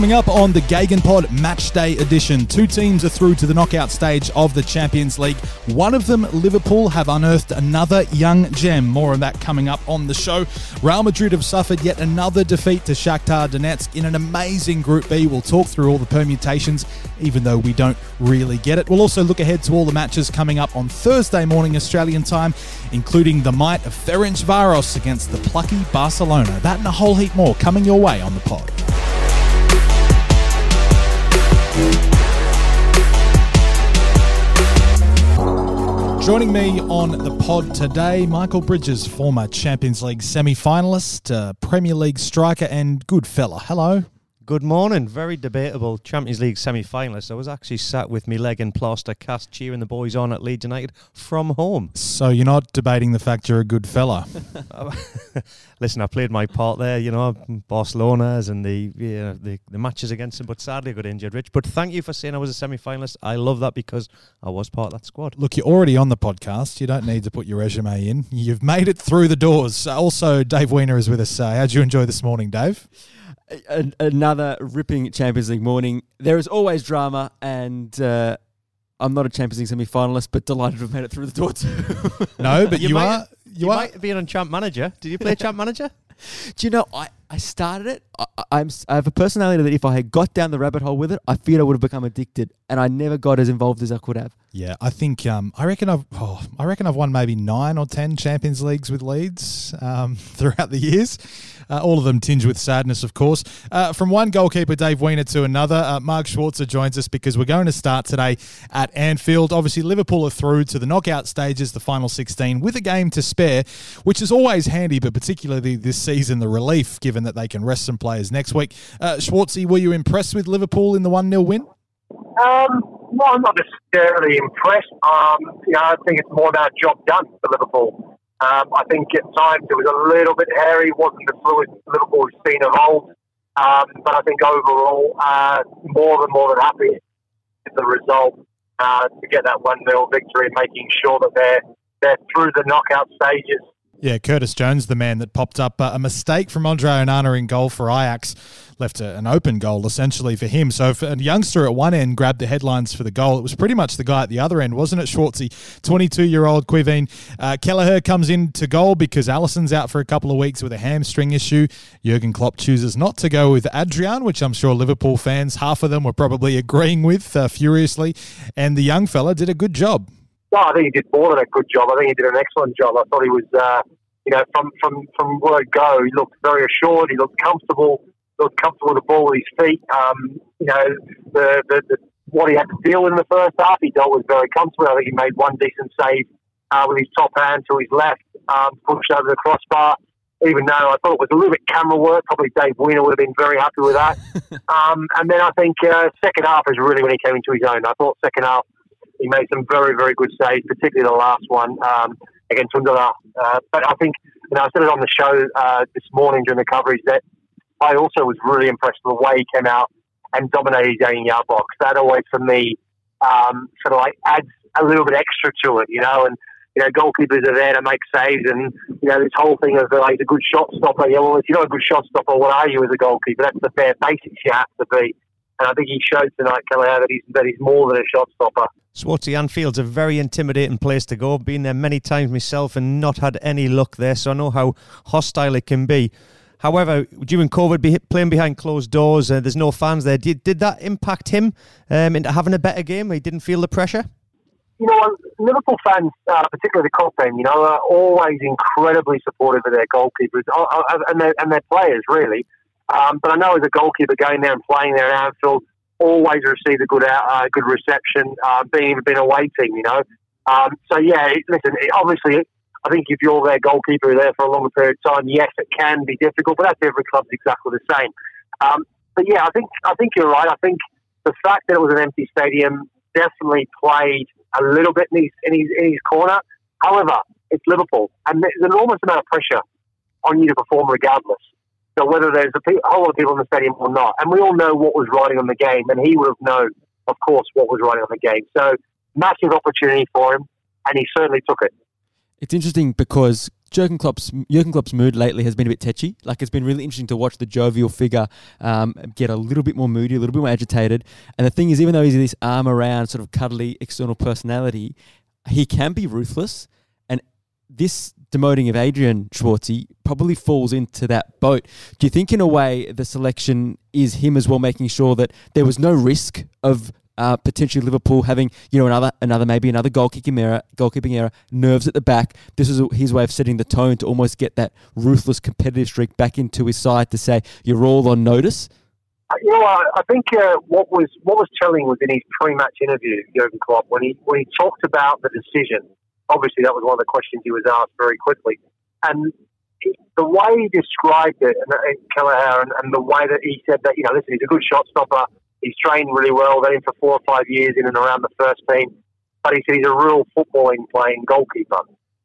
Coming up on the Gegenpod Match Day edition, two teams are through to the knockout stage of the Champions League. One of them, Liverpool, have unearthed another young gem. More on that coming up on the show. Real Madrid have suffered yet another defeat to Shakhtar Donetsk in an amazing Group B. We'll talk through all the permutations, even though we don't really get it. We'll also look ahead to all the matches coming up on Thursday morning Australian time, including the might of Ferencvaros against the plucky Barcelona. That and a whole heap more coming your way on the pod. Joining me on the pod today, Michael Bridges, former Champions League semi finalist, uh, Premier League striker, and good fella. Hello. Good morning. Very debatable Champions League semi finalist. I was actually sat with me leg in plaster cast cheering the boys on at Leeds United from home. So you're not debating the fact you're a good fella. Listen, I played my part there, you know, Barcelona's and the, you know, the the matches against them, but sadly I got injured, Rich. But thank you for saying I was a semi finalist. I love that because I was part of that squad. Look, you're already on the podcast. You don't need to put your resume in. You've made it through the doors. Also, Dave Weiner is with us. Uh, how'd you enjoy this morning, Dave? A- another ripping Champions League morning. There is always drama, and uh, I'm not a Champions League semi-finalist, but delighted to have made it through the door too. No, but you, might- are. You, You are. might be on Champ Manager. Did you play Champ Manager? Do you know I, I started it. I, s- I have a personality that if I had got down the rabbit hole with it, I feared I would have become addicted, and I never got as involved as I could have. Yeah, I think um, I reckon I've oh, I reckon I've won maybe nine or ten Champions Leagues with Leeds um, throughout the years. Uh, all of them tinged with sadness, of course. Uh, from one goalkeeper, Dave Weiner, to another, uh, Mark Schwarzer joins us because we're going to start today at Anfield. Obviously, Liverpool are through to the knockout stages, the final 16, with a game to spare, which is always handy, but particularly this season, the relief, given that they can rest some players next week. Uh, Schwartzy, were you impressed with Liverpool in the 1 0 win? Um, well, I'm not necessarily impressed. Um, you know, I think it's more about job done for Liverpool. Um, I think at times it was a little bit hairy, wasn't the fluid Liverpool we've seen of old. Um, but I think overall, uh, more than more than happy with the result uh, to get that one 0 victory, and making sure that they're they're through the knockout stages. Yeah, Curtis Jones, the man that popped up. Uh, a mistake from Andre Onana in goal for Ajax left a, an open goal essentially for him. So if a youngster at one end grabbed the headlines for the goal, it was pretty much the guy at the other end, wasn't it, Schwartzy? 22 year old Caoimhín. Uh, Kelleher comes in to goal because Alisson's out for a couple of weeks with a hamstring issue. Jurgen Klopp chooses not to go with Adrian, which I'm sure Liverpool fans, half of them, were probably agreeing with uh, furiously. And the young fella did a good job. Well, I think he did more than a good job. I think he did an excellent job. I thought he was, uh, you know, from from from word go, he looked very assured. He looked comfortable. He Looked comfortable with the ball with his feet. Um, you know, the, the, the what he had to deal with in the first half, he dealt with very comfortably. I think he made one decent save uh, with his top hand to his left, um, pushed over the crossbar. Even though I thought it was a little bit camera work, probably Dave Weiner would have been very happy with that. um, and then I think uh, second half is really when he came into his own. I thought second half he made some very, very good saves, particularly the last one um, against Undala. Uh, but I think, you know, I said it on the show uh, this morning during the coverage that I also was really impressed with the way he came out and dominated his own yard box. That always, for me, um, sort of like adds a little bit extra to it, you know, and you know, goalkeepers are there to make saves, and you know, this whole thing of like a good shot stopper. Yeah, well, if you're not a good shot stopper, what are you as a goalkeeper? That's the bare basics you have to be. And I think he showed tonight, Kelleher, that he's that he's more than a shot stopper. Schwartzy Anfield's a very intimidating place to go. Been there many times myself and not had any luck there, so I know how hostile it can be. However, during COVID, be playing behind closed doors, uh, there's no fans there. Did, did that impact him um, into having a better game? He didn't feel the pressure. You know, Liverpool fans, uh, particularly the Kop end, you know, are always incredibly supportive of their goalkeepers uh, uh, and their, and their players, really. Um, but I know as a goalkeeper going there and playing there at Anfield, always received a good uh, good reception, uh, being even been away team, you know. Um, so yeah, listen, obviously I think if you're their goalkeeper there for a longer period of time, yes, it can be difficult, but that's every club's exactly the same. Um, but yeah, I think I think you're right. I think the fact that it was an empty stadium definitely played a little bit in his in his, in his corner. However, it's Liverpool, and there's an enormous amount of pressure on you to perform regardless. So whether there's a, whole lot of people in the stadium or not, and we all know what was riding on the game, and he would have known, of course, what was riding on the game. So massive opportunity for him, and he certainly took it. It's interesting because Jurgen Klopp's Jurgen Klopp's mood lately has been a bit tetchy. Like it's been really interesting to watch the jovial figure um, get a little bit more moody, a little bit more agitated. And the thing is, even though he's this arm around, sort of cuddly external personality, he can be ruthless. And this demoting of Adrian Schwartzy probably falls into that boat. Do you think, in a way, the selection is him as well, making sure that there was no risk of uh, potentially Liverpool having you know another another maybe another goalkeeping error, goalkeeping error, nerves at the back. This is his way of setting the tone to almost get that ruthless competitive streak back into his side to say you're all on notice. Uh, you know, I, think uh, what was what was telling was in his pre-match interview, Jurgen Klopp, when he when he talked about the decision. Obviously, that was one of the questions he was asked very quickly, and the way he described it, and, Kelleher, and, and the way that he said that, you know, listen, he's a good shot stopper He's trained really well. Been for four or five years in and around the first team. But he said he's a real footballing playing goalkeeper.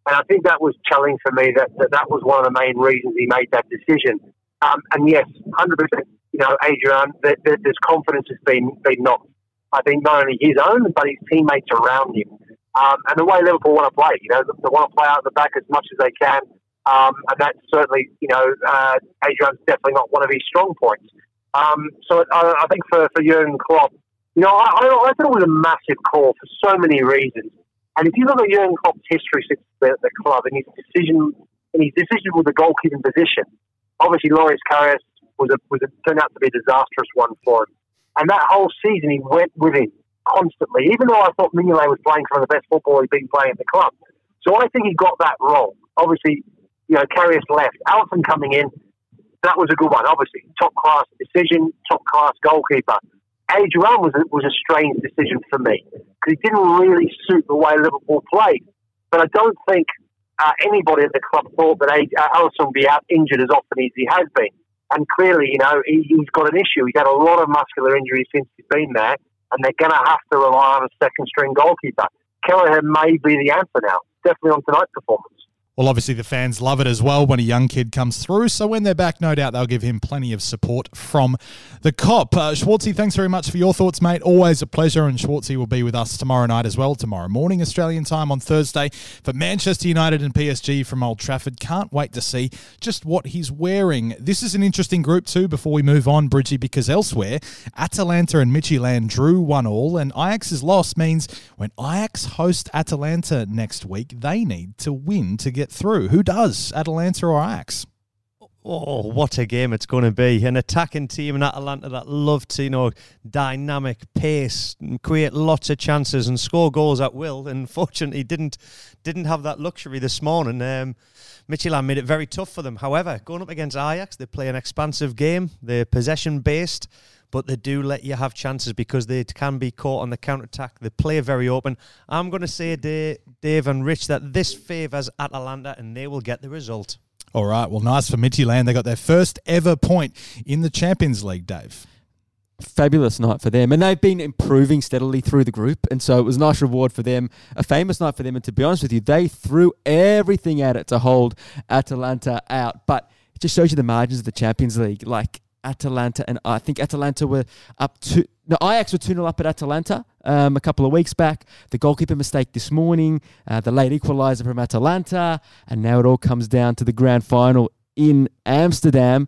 And I think that was telling for me. That, that that was one of the main reasons he made that decision. Um, and yes, hundred percent. You know, Adrian, there, there's confidence has been been knocked. I think not only his own, but his teammates around him. Um, and the way Liverpool want to play, you know, they want to play out the back as much as they can. Um, and that's certainly, you know, uh, Adrian's definitely not one of his strong points. Um, so I, I, think for, for Jurgen Klopp, you know, I, I, thought it was a massive call for so many reasons. And if you look at Jurgen Klopp's history since the, the club and his decision, and his decision with the goalkeeping position, obviously Loris Karius was a, was a, turned out to be a disastrous one for him. And that whole season, he went with him constantly, even though I thought Mignolet was playing some of the best football he'd been playing at the club. So I think he got that wrong. Obviously, you know, Karius left. Alisson coming in, that was a good one. Obviously, top class decision, top class goalkeeper. Adrian was a, was a strange decision for me because he didn't really suit the way Liverpool played. But I don't think uh, anybody at the club thought that uh, Alisson would be out injured as often as he has been. And clearly, you know, he, has got an issue. He's had a lot of muscular injuries since he's been there, and they're going to have to rely on a second string goalkeeper. Kelleher may be the answer now, definitely on tonight's performance. Well, obviously, the fans love it as well when a young kid comes through. So, when they're back, no doubt they'll give him plenty of support from the Kop. Uh, Schwartzy, thanks very much for your thoughts, mate. Always a pleasure. And Schwartzy will be with us tomorrow night as well, tomorrow morning, Australian time on Thursday for Manchester United and PSG from Old Trafford. Can't wait to see just what he's wearing. This is an interesting group, too, before we move on, Bridgie, because elsewhere, Atalanta and Midtjylland drew one all, and Ajax's loss means when Ajax host Atalanta next week, they need to win to get get through. Who does, Atalanta or Ajax? Oh, what a game it's going to be. An attacking team in Atalanta that love to, you know, dynamic pace and create lots of chances and score goals at will. And fortunately, didn't didn't have that luxury this morning. Um, Midtjylland made it very tough for them. However, going up against Ajax, they play an expansive game. They're possession based but they do let you have chances because they can be caught on the counter attack. They play very open. I'm going to say, Dave and Rich, that this favours Atalanta and they will get the result. All right. Well, nice for Midtjylland. They got their first ever point in the Champions League, Dave. Fabulous night for them. And they've been improving steadily through the group. And so it was a nice reward for them, a famous night for them. And to be honest with you, they threw everything at it to hold Atalanta out. But it just shows you the margins of the Champions League. Like, Atalanta, and I think Atalanta were up to no Ajax were 2 0 up at Atalanta um, a couple of weeks back. The goalkeeper mistake this morning, uh, the late equaliser from Atalanta, and now it all comes down to the grand final in Amsterdam.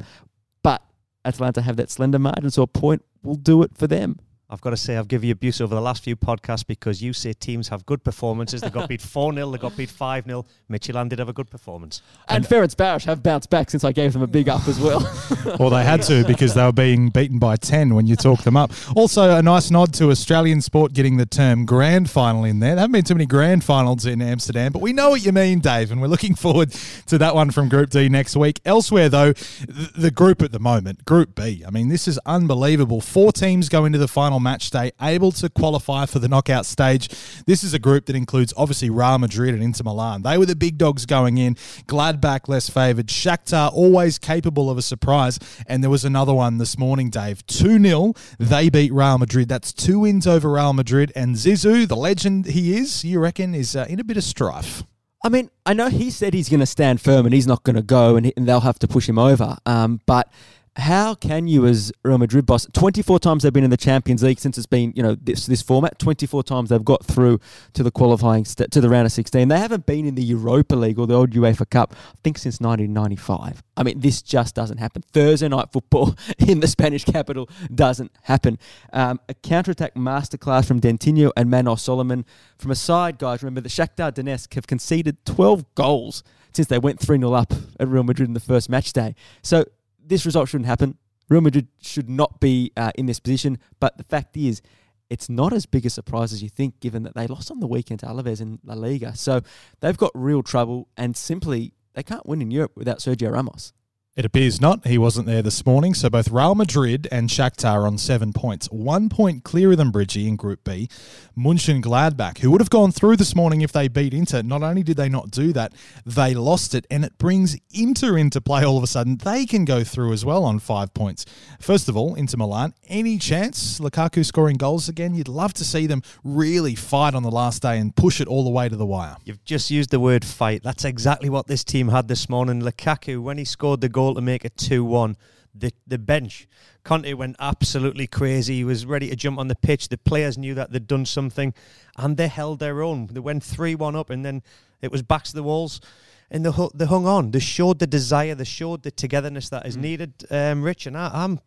But Atalanta have that slender margin, so a point will do it for them. I've got to say, I've given you abuse over the last few podcasts because you say teams have good performances. They got beat 4 0, they got beat 5 0. Midtjylland did have a good performance. And, and Ferencvaros have bounced back since I gave them a big up as well. well, they had to because they were being beaten by 10 when you talk them up. Also, a nice nod to Australian sport getting the term grand final in there. There haven't been too many grand finals in Amsterdam, but we know what you mean, Dave, and we're looking forward to that one from Group D next week. Elsewhere, though, the group at the moment, Group B, I mean, this is unbelievable. Four teams go into the final on match day, able to qualify for the knockout stage. This is a group that includes obviously Real Madrid and Inter Milan. They were the big dogs going in. Gladbach less favoured. Shakhtar always capable of a surprise. And there was another one this morning, Dave. 2 0. They beat Real Madrid. That's two wins over Real Madrid. And Zizou, the legend he is, you reckon, is uh, in a bit of strife. I mean, I know he said he's going to stand firm and he's not going to go, and, he, and, they'll have to push him over. Um, but how can you, as Real Madrid boss, 24 times they've been in the Champions League since it's been, you know, this this format. 24 times they've got through to the qualifying st- to the round of 16. They haven't been in the Europa League or the old UEFA Cup, I think, since 1995. I mean, this just doesn't happen. Thursday night football in the Spanish capital doesn't happen. Um, a counter-attack masterclass from Dentinho and Manor Solomon. From a side, guys, remember the Shakhtar Donetsk have conceded 12 goals since they went 3 0 up at Real Madrid in the first match day. So this result shouldn't happen. Real Madrid should not be uh, in this position. But the fact is, it's not as big a surprise as you think, given that they lost on the weekend to Alaves in La Liga. So they've got real trouble, and simply they can't win in Europe without Sergio Ramos. It appears not. He wasn't there this morning. So both Real Madrid and Shakhtar on seven points. One point clearer than Bridgie in Group B. Mönchengladbach, who would have gone through this morning if they beat Inter. Not only did they not do that, they lost it. And it brings Inter into play all of a sudden. They can go through as well on five points. First of all, Inter Milan. Any chance Lukaku scoring goals again? You'd love to see them really fight on the last day and push it all the way to the wire. You've just used the word fight. That's exactly what this team had this morning. Lukaku, when he scored the goal, goal to make it 2 1. The, the bench, Conte went absolutely crazy. He was ready to jump on the pitch. The players knew that they'd done something and they held their own. They went 3 1 up and then it was back to the walls and they, they hung on. They showed the desire, they showed the togetherness that is mm. needed, um, Rich. And I, I'm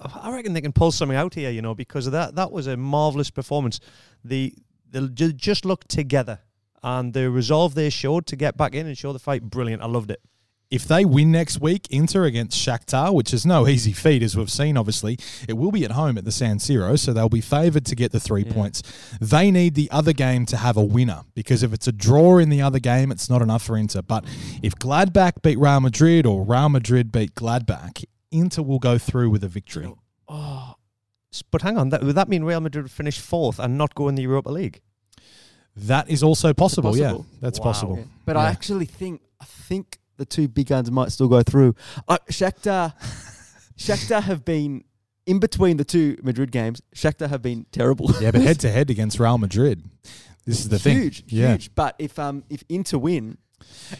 I reckon they can pull something out here, you know, because of that. That was a marvelous performance. The they just looked together, and the resolve they showed to get back in and show the fight, brilliant. I loved it if they win next week, Inter against Shakhtar, which is no easy feat, as we've seen, obviously, it will be at home at the San Siro, so they'll be favoured to get the three yeah. points. They need the other game to have a winner, because if it's a draw in the other game, it's not enough for Inter. But if Gladbach beat Real Madrid or Real Madrid beat Gladbach, Inter will go through with a victory. Oh, but hang on, that, would that mean Real Madrid would finish fourth and not go in the Europa League? That is also possible, possible. yeah. That's wow. possible. But yeah. I actually think, I think the two big guns might still go through. Uh, Shakhtar, Shakhtar have been in between the two Madrid games. Shakhtar have been terrible. Yeah, but head to head against Real Madrid, this is the huge, thing. Huge, huge. But if um if Inter win,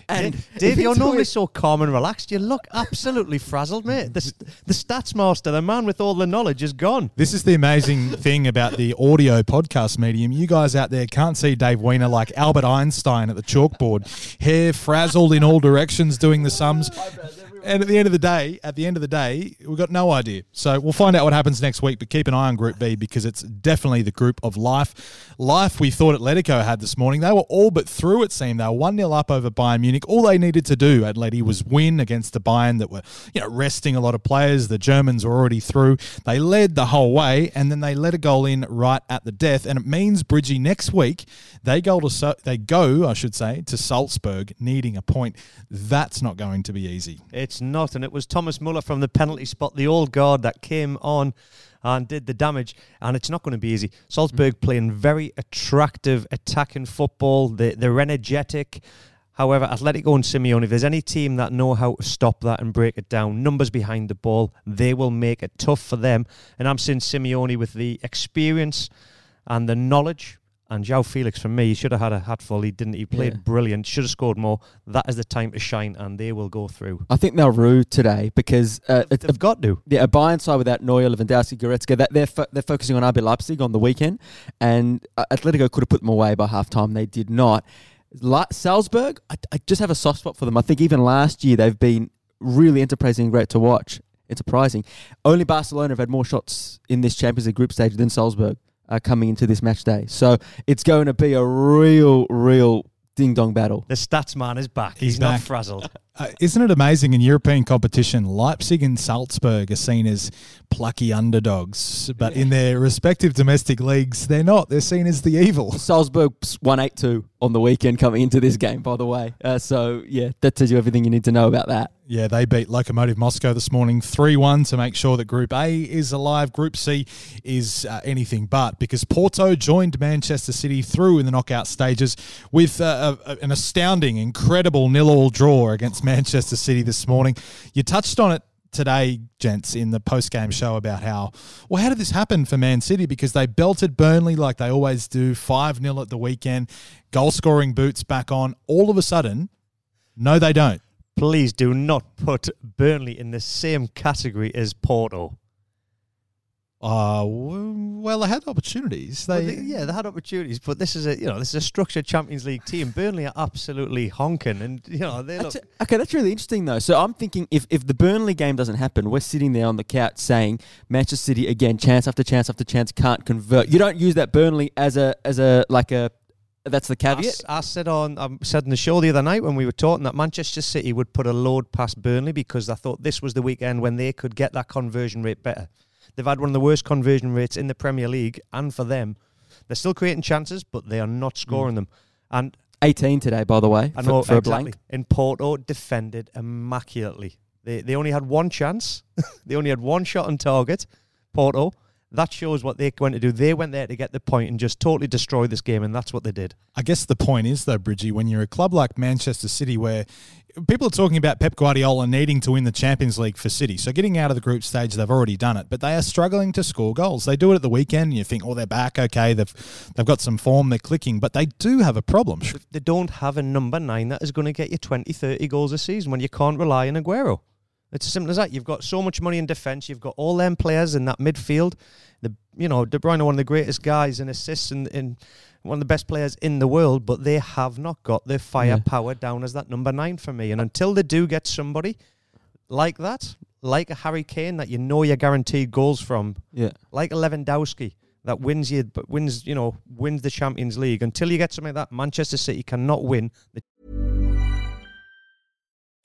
and Dave, you're normally so calm and relaxed. You look absolutely frazzled, mate. The, the stats master, the man with all the knowledge, is gone. This is the amazing thing about the audio podcast medium. You guys out there can't see Dave Weiner like Albert Einstein at the chalkboard, hair frazzled in all directions, doing the sums and at the end of the day, at the end of the day, we've got no idea. So we'll find out what happens next week. But keep an eye on Group B because it's definitely the group of life. Life we thought Atletico had this morning. They were all but through. It seemed they were one 0 up over Bayern Munich. All they needed to do, Atleti, was win against the Bayern that were you know resting a lot of players. The Germans were already through. They led the whole way, and then they let a goal in right at the death. And it means Bridgie next week they go to they go, I should say, to Salzburg needing a point. That's not going to be easy. It's it's not. And it was Thomas Muller from the penalty spot, the old guard that came on and did the damage. And it's not going to be easy. Salzburg mm. playing very attractive attacking football. They, they're energetic. However, Atletico and Simeone, if there's any team that know how to stop that and break it down, numbers behind the ball, they will make it tough for them. And I'm seeing Simeone with the experience and the knowledge and João Felix, for me, he should have had a hatful. He didn't. He played yeah. brilliant. Should have scored more. That is the time to shine, and they will go through. I think they'll rue today because uh, they've a, got to. Yeah, a Bayern side without Neuer, Lewandowski, Goretzka. That they're fo- they're focusing on RB Leipzig on the weekend, and uh, Atletico could have put them away by half time. They did not. La- Salzburg, I, I just have a soft spot for them. I think even last year they've been really enterprising and great to watch. It's surprising. Only Barcelona have had more shots in this Champions League group stage than Salzburg uh, coming into this match day. So it's going to be a real, real ding dong battle. The stats man is back. He's, He's back. not frazzled. Uh, isn't it amazing in European competition? Leipzig and Salzburg are seen as plucky underdogs, but yeah. in their respective domestic leagues, they're not. They're seen as the evil. Salzburg won 8 2 on the weekend coming into this game, by the way. Uh, so, yeah, that tells you everything you need to know about that. Yeah, they beat Lokomotiv Moscow this morning 3 1 to make sure that Group A is alive. Group C is uh, anything but because Porto joined Manchester City through in the knockout stages with uh, a, an astounding, incredible nil all draw against Manchester City this morning. You touched on it today, gents, in the post game show about how, well, how did this happen for Man City? Because they belted Burnley like they always do, 5 0 at the weekend, goal scoring boots back on. All of a sudden, no, they don't please do not put Burnley in the same category as Porto. Uh, well, they had opportunities. They, well, they, yeah, they had opportunities, but this is a you know this is a structured Champions League team. Burnley are absolutely honking, and you know they look. That's, okay, that's really interesting though. So I'm thinking if if the Burnley game doesn't happen, we're sitting there on the couch saying Manchester City again, chance after chance after chance, can't convert. You don't use that Burnley as a as a like a that's the caveat. I, I said on I said in the show the other night when we were talking that Manchester City would put a load past Burnley because I thought this was the weekend when they could get that conversion rate better. They've had one of the worst conversion rates in the Premier League, and for them, they're still creating chances, but they are not scoring mm. them. And 18 today, by the way, I know for, for exactly. In Porto, defended immaculately. They they only had one chance. they only had one shot on target. Porto that shows what they're going to do. They went there to get the point and just totally destroy this game, and that's what they did. I guess the point is, though, Bridgie, when you're a club like Manchester City, where people are talking about Pep Guardiola needing to win the Champions League for City, so getting out of the group stage, they've already done it, but they are struggling to score goals. They do it at the weekend, and you think, oh, they're back, okay, they've they've got some form, they're clicking, but they do have a problem. They don't have a number nine that is going to get you 20, 30 goals a season when you can't rely on Aguero. It's as simple as that. You've got so much money in defence. You've got all them players in that midfield. The you know De Bruyne, one of the greatest guys in assists and in one of the best players in the world, but they have not got their firepower yeah. down as that number nine for me. And until they do get somebody like that, like a Harry Kane that you know you're guaranteed goals from, yeah, like a Lewandowski that wins you, wins you know wins the Champions League. Until you get something like that, Manchester City cannot win. The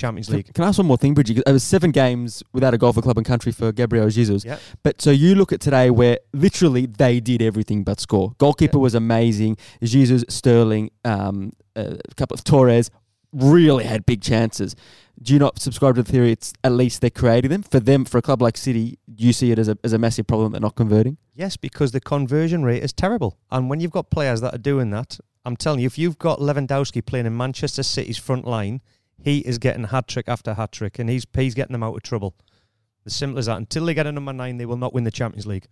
Champions League. Can I ask one more thing, Bridgie? There was seven games without a goal for club and country for Gabriel Jesus. Yep. But so you look at today where literally they did everything but score. Goalkeeper yep. was amazing. Jesus, Sterling, um, a couple of Torres really had big chances. Do you not subscribe to the theory? It's at least they're creating them for them for a club like City. You see it as a as a massive problem that they're not converting. Yes, because the conversion rate is terrible, and when you've got players that are doing that, I'm telling you, if you've got Lewandowski playing in Manchester City's front line he is getting hat trick after hat trick, and he's he's getting them out of trouble. As simple as that. Until they get a number nine, they will not win the Champions League.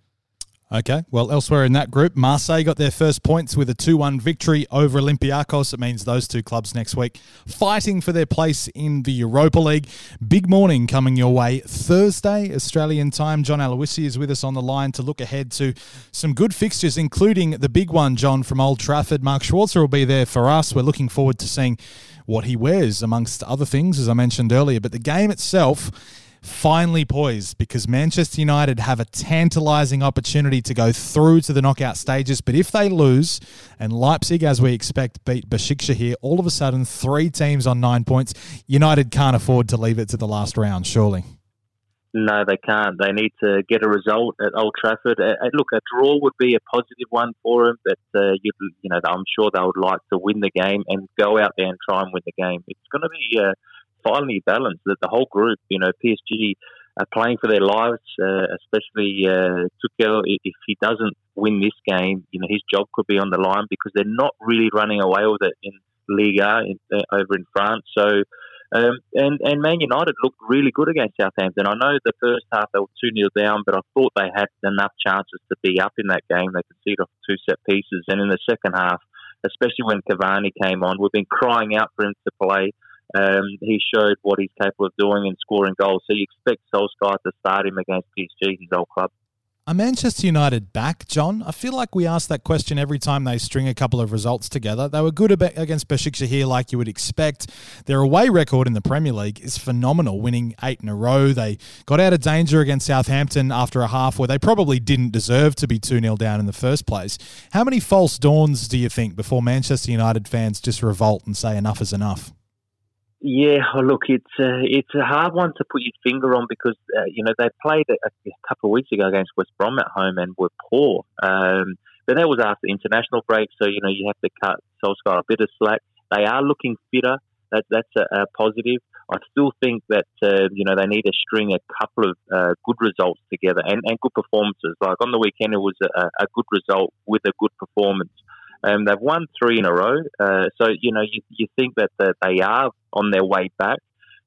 Okay, well, elsewhere in that group, Marseille got their first points with a 2 1 victory over Olympiacos. It means those two clubs next week fighting for their place in the Europa League. Big morning coming your way Thursday, Australian time. John Aloisi is with us on the line to look ahead to some good fixtures, including the big one, John, from Old Trafford. Mark Schwarzer will be there for us. We're looking forward to seeing what he wears, amongst other things, as I mentioned earlier. But the game itself finally poised because Manchester United have a tantalising opportunity to go through to the knockout stages. But if they lose, and Leipzig, as we expect, beat Basaksehir, all of a sudden three teams on nine points, United can't afford to leave it to the last round, surely. No, they can't. They need to get a result at Old Trafford. Uh, look, a draw would be a positive one for them, but uh, you, you, know I'm sure they would like to win the game and go out there and try and win the game. It's going to be uh, finally balanced. That the whole group, you know, PSG are playing for their lives, uh, especially uh, Tuchel. If he doesn't win this game, you know, his job could be on the line because they're not really running away with it in Liga in, uh, over in France. So um, and, and Man United looked really good against Southampton. I know the first half they were 2 0 down, but I thought they had enough chances to be up in that game. They conceded off two set pieces. And in the second half, especially when Cavani came on, we've been crying out for him to play. Um, he showed what he's capable of doing and scoring goals. So you expect Solskjaer to start him against PSG, his old club. Are Manchester United back, John? I feel like we ask that question every time they string a couple of results together. They were good against Basaksehir, like you would expect. Their away record in the Premier League is phenomenal, winning eight in a row. They got out of danger against Southampton after a half where they probably didn't deserve to be 2 0 down in the first place. How many false dawns do you think before Manchester United fans just revolt and say enough is enough? Yeah, oh, look, it's uh, it's a hard one to put your finger on because uh, you know they played a, a, couple of weeks ago against West Brom at home and were poor. Um, but that was after international break, so you know you have to cut Solskjaer a bit of slack. They are looking fitter. That, that's a, a positive. I still think that uh, you know they need to string a couple of uh, good results together and, and good performances. Like on the weekend, it was a, a good result with a good performance. Um, they've won three in a row, uh, so you know you, you think that, that they are on their way back.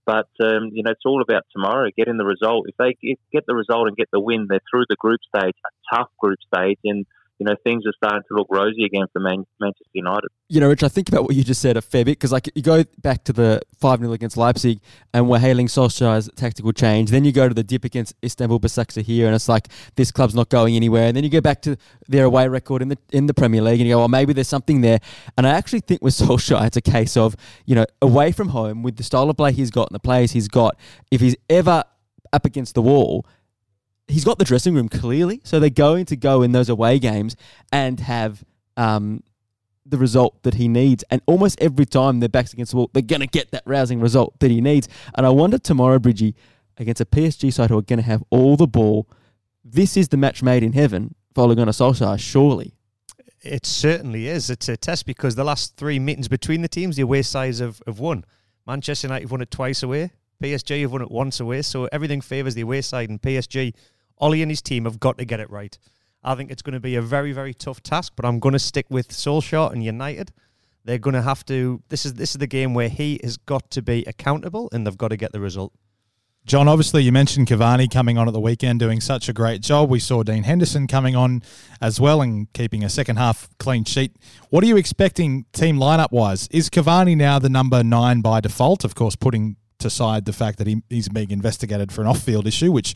But um, you know it's all about tomorrow, getting the result. If they get, get the result and get the win, they're through the group stage, a tough group stage, and you know, things are starting to look rosy again for Man- Manchester United. You know, Rich, I think about what you just said a fair bit because, like, you go back to the 5 0 against Leipzig and we're hailing Solskjaer's tactical change. Then you go to the dip against Istanbul Basaksehir here and it's like, this club's not going anywhere. And then you go back to their away record in the in the Premier League and you go, well, maybe there's something there. And I actually think with Solskjaer, it's a case of, you know, away from home with the style of play he's got and the players he's got, if he's ever up against the wall, he's got the dressing room clearly, so they're going to go in those away games and have um, the result that he needs. And almost every time their backs against the wall, they're going to get that rousing result that he needs. And I wonder tomorrow, Bridgie, against a PSG side who are going to have all the ball, this is the match made in heaven for Ole Gunnar Solskjaer, surely. It certainly is. It's a test because the last three meetings between the teams, the away sides have, have won. Manchester United have won it twice away. PSG have won it once away, so everything favours the away side. And PSG, Ollie and his team have got to get it right. I think it's going to be a very, very tough task, but I'm going to stick with Solskjaer and United. They're going to have to. This is this is the game where he has got to be accountable, and they've got to get the result. John, obviously, you mentioned Cavani coming on at the weekend doing such a great job. We saw Dean Henderson coming on as well and keeping a second half clean sheet. What are you expecting team lineup wise? Is Cavani now the number nine by default? Of course, putting aside the fact that he, he's being investigated for an off-field issue, which,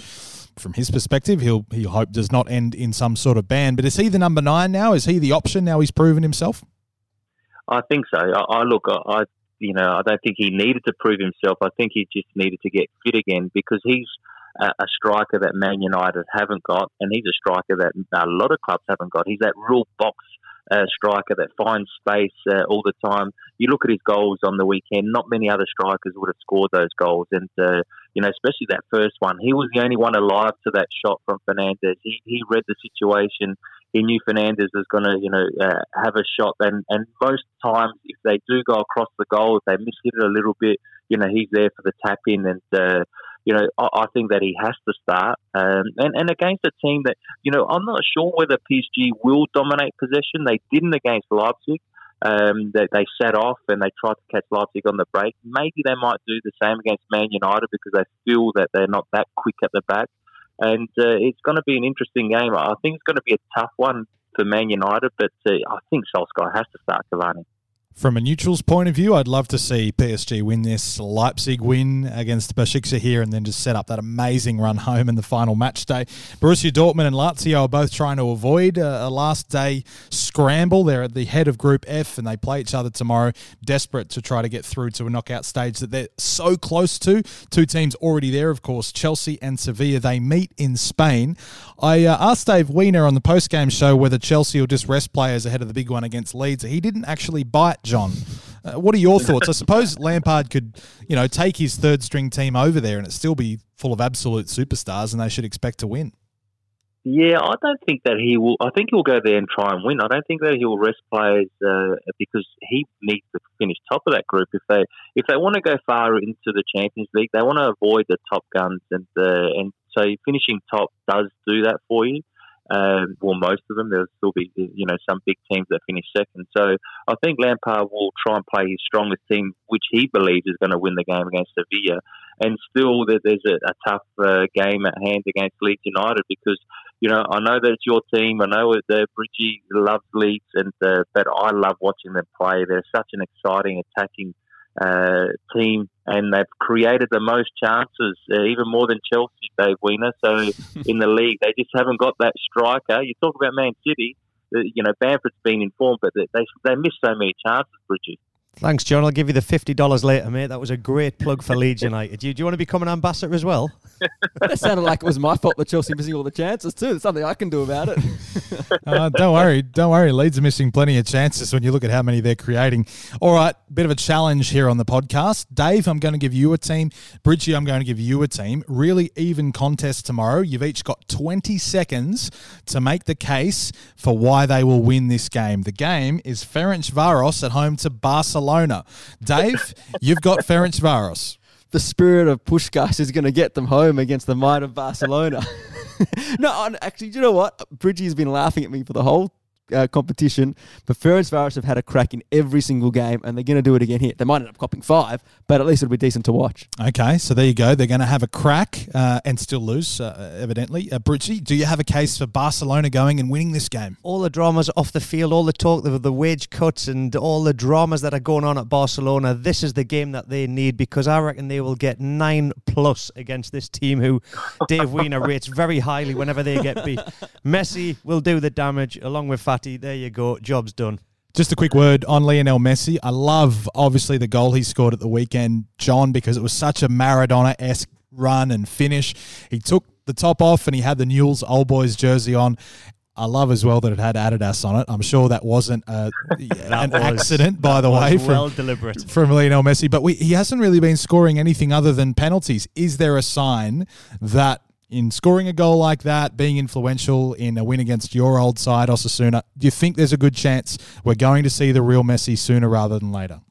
from his perspective, he'll he hope does not end in some sort of ban. But is he the number nine now? Is he the option now? He's proven himself. I think so. I, I look, I, I you know, I don't think he needed to prove himself. I think he just needed to get fit again because he's a, a striker that Man United haven't got, and he's a striker that a lot of clubs haven't got. He's that real box uh, striker that finds space uh, all the time. You look at his goals on the weekend; not many other strikers would have scored those goals, and uh, you know, especially that first one. He was the only one alive to that shot from Fernandes. He he read the situation. He knew Fernandes was going to, you know, uh, have a shot, and and most times if they do go across the goal, if they miss it a little bit, you know, he's there for the tap in and. Uh, you know, I, I think that he has to start. Um, and, and against a team that, you know, I'm not sure whether PSG will dominate possession. They didn't against Leipzig. Um, they, they sat off and they tried to catch Leipzig on the break. Maybe they might do the same against Man United because they feel that they're not that quick at the back. And uh, it's going to be an interesting game. I think it's going to be a tough one for Man United, but uh, I think Solskjaer has to start Cavani. From a neutral's point of view, I'd love to see PSG win this, Leipzig win against Basaksehir, and then just set up that amazing run home in the final match day. Borussia Dortmund and Lazio are both trying to avoid a, last day scramble. They're at the head of Group F, and they play each other tomorrow, desperate to try to get through to a knockout stage that they're so close to. Two teams already there, of course, Chelsea and Sevilla. They meet in Spain. I uh, asked Dave Weiner on the post-game show whether Chelsea will just rest players ahead of the big one against Leeds. He didn't actually bite John. Uh, what are your thoughts? I suppose Lampard could, you know, take his third string team over there and it still be full of absolute superstars, and they should expect to win. Yeah, I don't think that he will. I think he'll go there and try and win. I don't think that he will rest players uh, because he needs to finish top of that group. If they if they want to go far into the Champions League, they want to avoid the top guns, and uh, and so finishing top does do that for you. Um, well, most of them. There'll still be, you know, some big teams that finish second. So I think Lampard will try and play his strongest team, which he believes is going to win the game against Sevilla. And still, there's a, a tough uh, game at hand against Leeds United because, you know, I know that it's your team. I know that Bridgie loves Leeds, and uh, but I love watching them play. They're such an exciting attacking uh, team, and they've created the most chances, uh, even more than Chelsea, Dave Weiner. So in the league, they just haven't got that striker. You talk about Man City, uh, you know, Bamford's been informed, but they they, they miss so many chances, Bridgie. Thanks, John. I'll give you the fifty dollars later, mate. That was a great plug for Leeds United. Do you, do you want to become an ambassador as well? that sounded like it was my fault that Chelsea missing all the chances too. There's something I can do about it. uh, don't worry, don't worry. Leeds are missing plenty of chances when you look at how many they're creating. All right, bit of a challenge here on the podcast. Dave, I'm going to give you a team. Bridgie, I'm going to give you a team. Really even contest tomorrow. You've each got 20 seconds to make the case for why they will win this game. The game is Ferencvaros at home to Barcelona. Dave, you've got Ferencvaros the spirit of Puskas is going to get them home against the might of Barcelona. no, actually, do you know what? Bridgie's been laughing at me for the whole uh, competition. But Ferencvaros have had a crack in every single game, and they're going to do it again here. They might end up copping five, but at least it'll be decent to watch. Okay, so there you go. They're going to have a crack uh, and still lose, uh, evidently. Uh, Bridgie, do you have a case for Barcelona going and winning this game? All the dramas off the field, all the talk of the wage cuts, and all the dramas that are going on at Barcelona. This is the game that they need because I reckon they will get nine plus against this team who Dave Weiner rates very highly whenever they get beat. Messi will do the damage along with Fati. There you go. Job's done. Just a quick word on Lionel Messi. I love, obviously, the goal he scored at the weekend, John, because it was such a Maradona esque run and finish. He took the top off and he had the Newell's Old Boys jersey on. I love as well that it had Adidas on it. I'm sure that wasn't uh, a, an was, accident, by the way, from, well deliberate from Lionel Messi. But we, he hasn't really been scoring anything other than penalties. Is there a sign that in scoring a goal like that, being influential in a win against your old side, Osasuna, do you think there's a good chance we're going to see the real Messi sooner rather than later?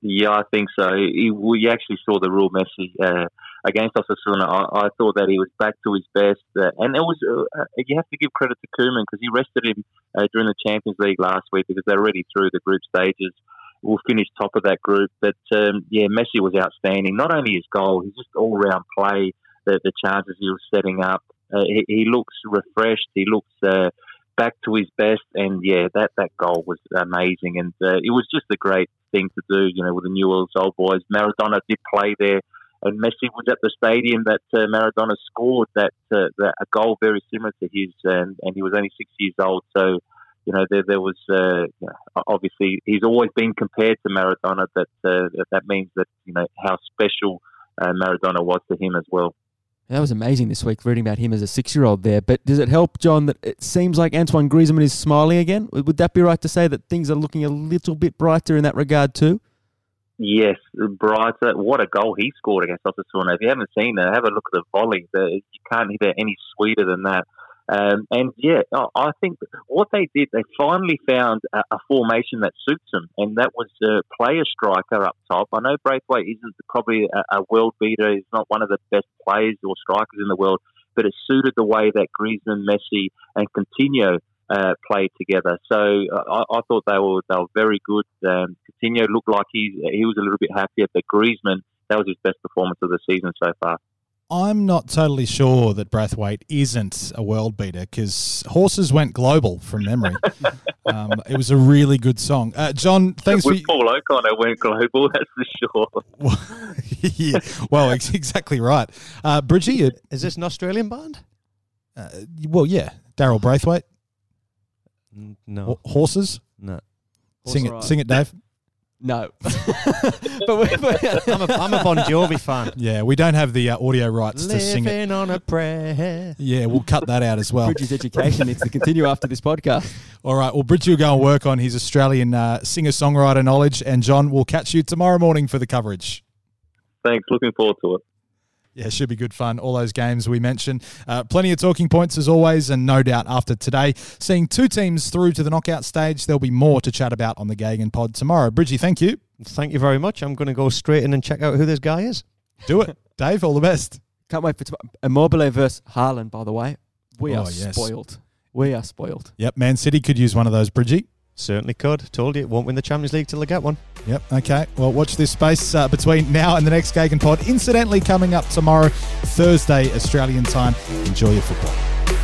Yeah, I think so. He, we actually saw the real Messi uh, against Osasuna. I, I, thought that he was back to his best, uh, and it was. Uh, you have to give credit to Koeman because he rested him uh, during the Champions League last week because they're already through the group stages. We'll finish top of that group, but um, yeah, Messi was outstanding. Not only his goal, his just all round play the, the chances he was setting up. Uh, he, he, looks refreshed. He looks uh, back to his best, and yeah, that, that goal was amazing, and uh, it was just a great thing to do. You know, with the Newell's old boys, Maradona did play there, and Messi was at the stadium that uh, Maradona scored that, uh, that a goal very similar to his, and, and he was only six years old, so. You know, there, there was uh, obviously he's always been compared to Maradona. That that means that you know how special Maradona was to him as well. That was amazing this week, reading about him as a six-year-old there. But does it help, John, that it seems like Antoine Griezmann is smiling again? Would that be right to say that things are looking a little bit brighter in that regard too? Yes, brighter. What a goal he scored against Osasuna. If you haven't seen that, have a look at the volley. You can't hit it any sweeter than that. Um, and yeah, I think what they did, they finally found a, a, formation that suits them, and that was a player striker up top. I know Braithwaite isn't probably a, a, world beater; he's not one of the best players or strikers in the world, but it suited the way that Griezmann, Messi, and Coutinho uh, played together. So uh, I, I, thought they were they were very good. Um, Coutinho looked like he he was a little bit happier, but Griezmann that was his best performance of the season so far. I'm not totally sure that Braithwaite isn't a world beater because horses went global from memory. um, it was a really good song. Uh, John, thanks With for Paul O'Connor went global. That's for sure. Well, yeah, well, exactly right. Uh, Bridgie, is this an Australian band? Uh, well, yeah, Daryl Braithwaite. No horses. No. Sing it, sing it, Dave. No, but, we, but I'm, a, I'm a Bon Jovi fan. Yeah, we don't have the uh, audio rights Living to sing it. on a prayer. Yeah, we'll cut that out as well. Bridges education needs to continue after this podcast. All right, well, Bridgie will go and work on his Australian uh, singer songwriter knowledge, and John we'll catch you tomorrow morning for the coverage. Thanks. Looking forward to it. Yeah, it should be good fun. All those games we mentioned. Uh, plenty of talking points as always, and no doubt after today, seeing two teams through to the knockout stage, there'll be more to chat about on the Gegenpod tomorrow. Bridgie, thank you. Thank you very much. I'm going to go straight in and check out who this guy is. Do it. Dave, all the best. Can't wait for tomorrow. Immobile versus Haaland, by the way. We oh, are yes. spoiled. We are spoiled. Yep, Man City could use one of those, Bridgie. Certainly could. Told you it won't win the Champions League till they get one. Yep. Okay. Well, watch this space uh, between now and the next Gegenpod. Incidentally, coming up tomorrow, Thursday, Australian time. Enjoy your football.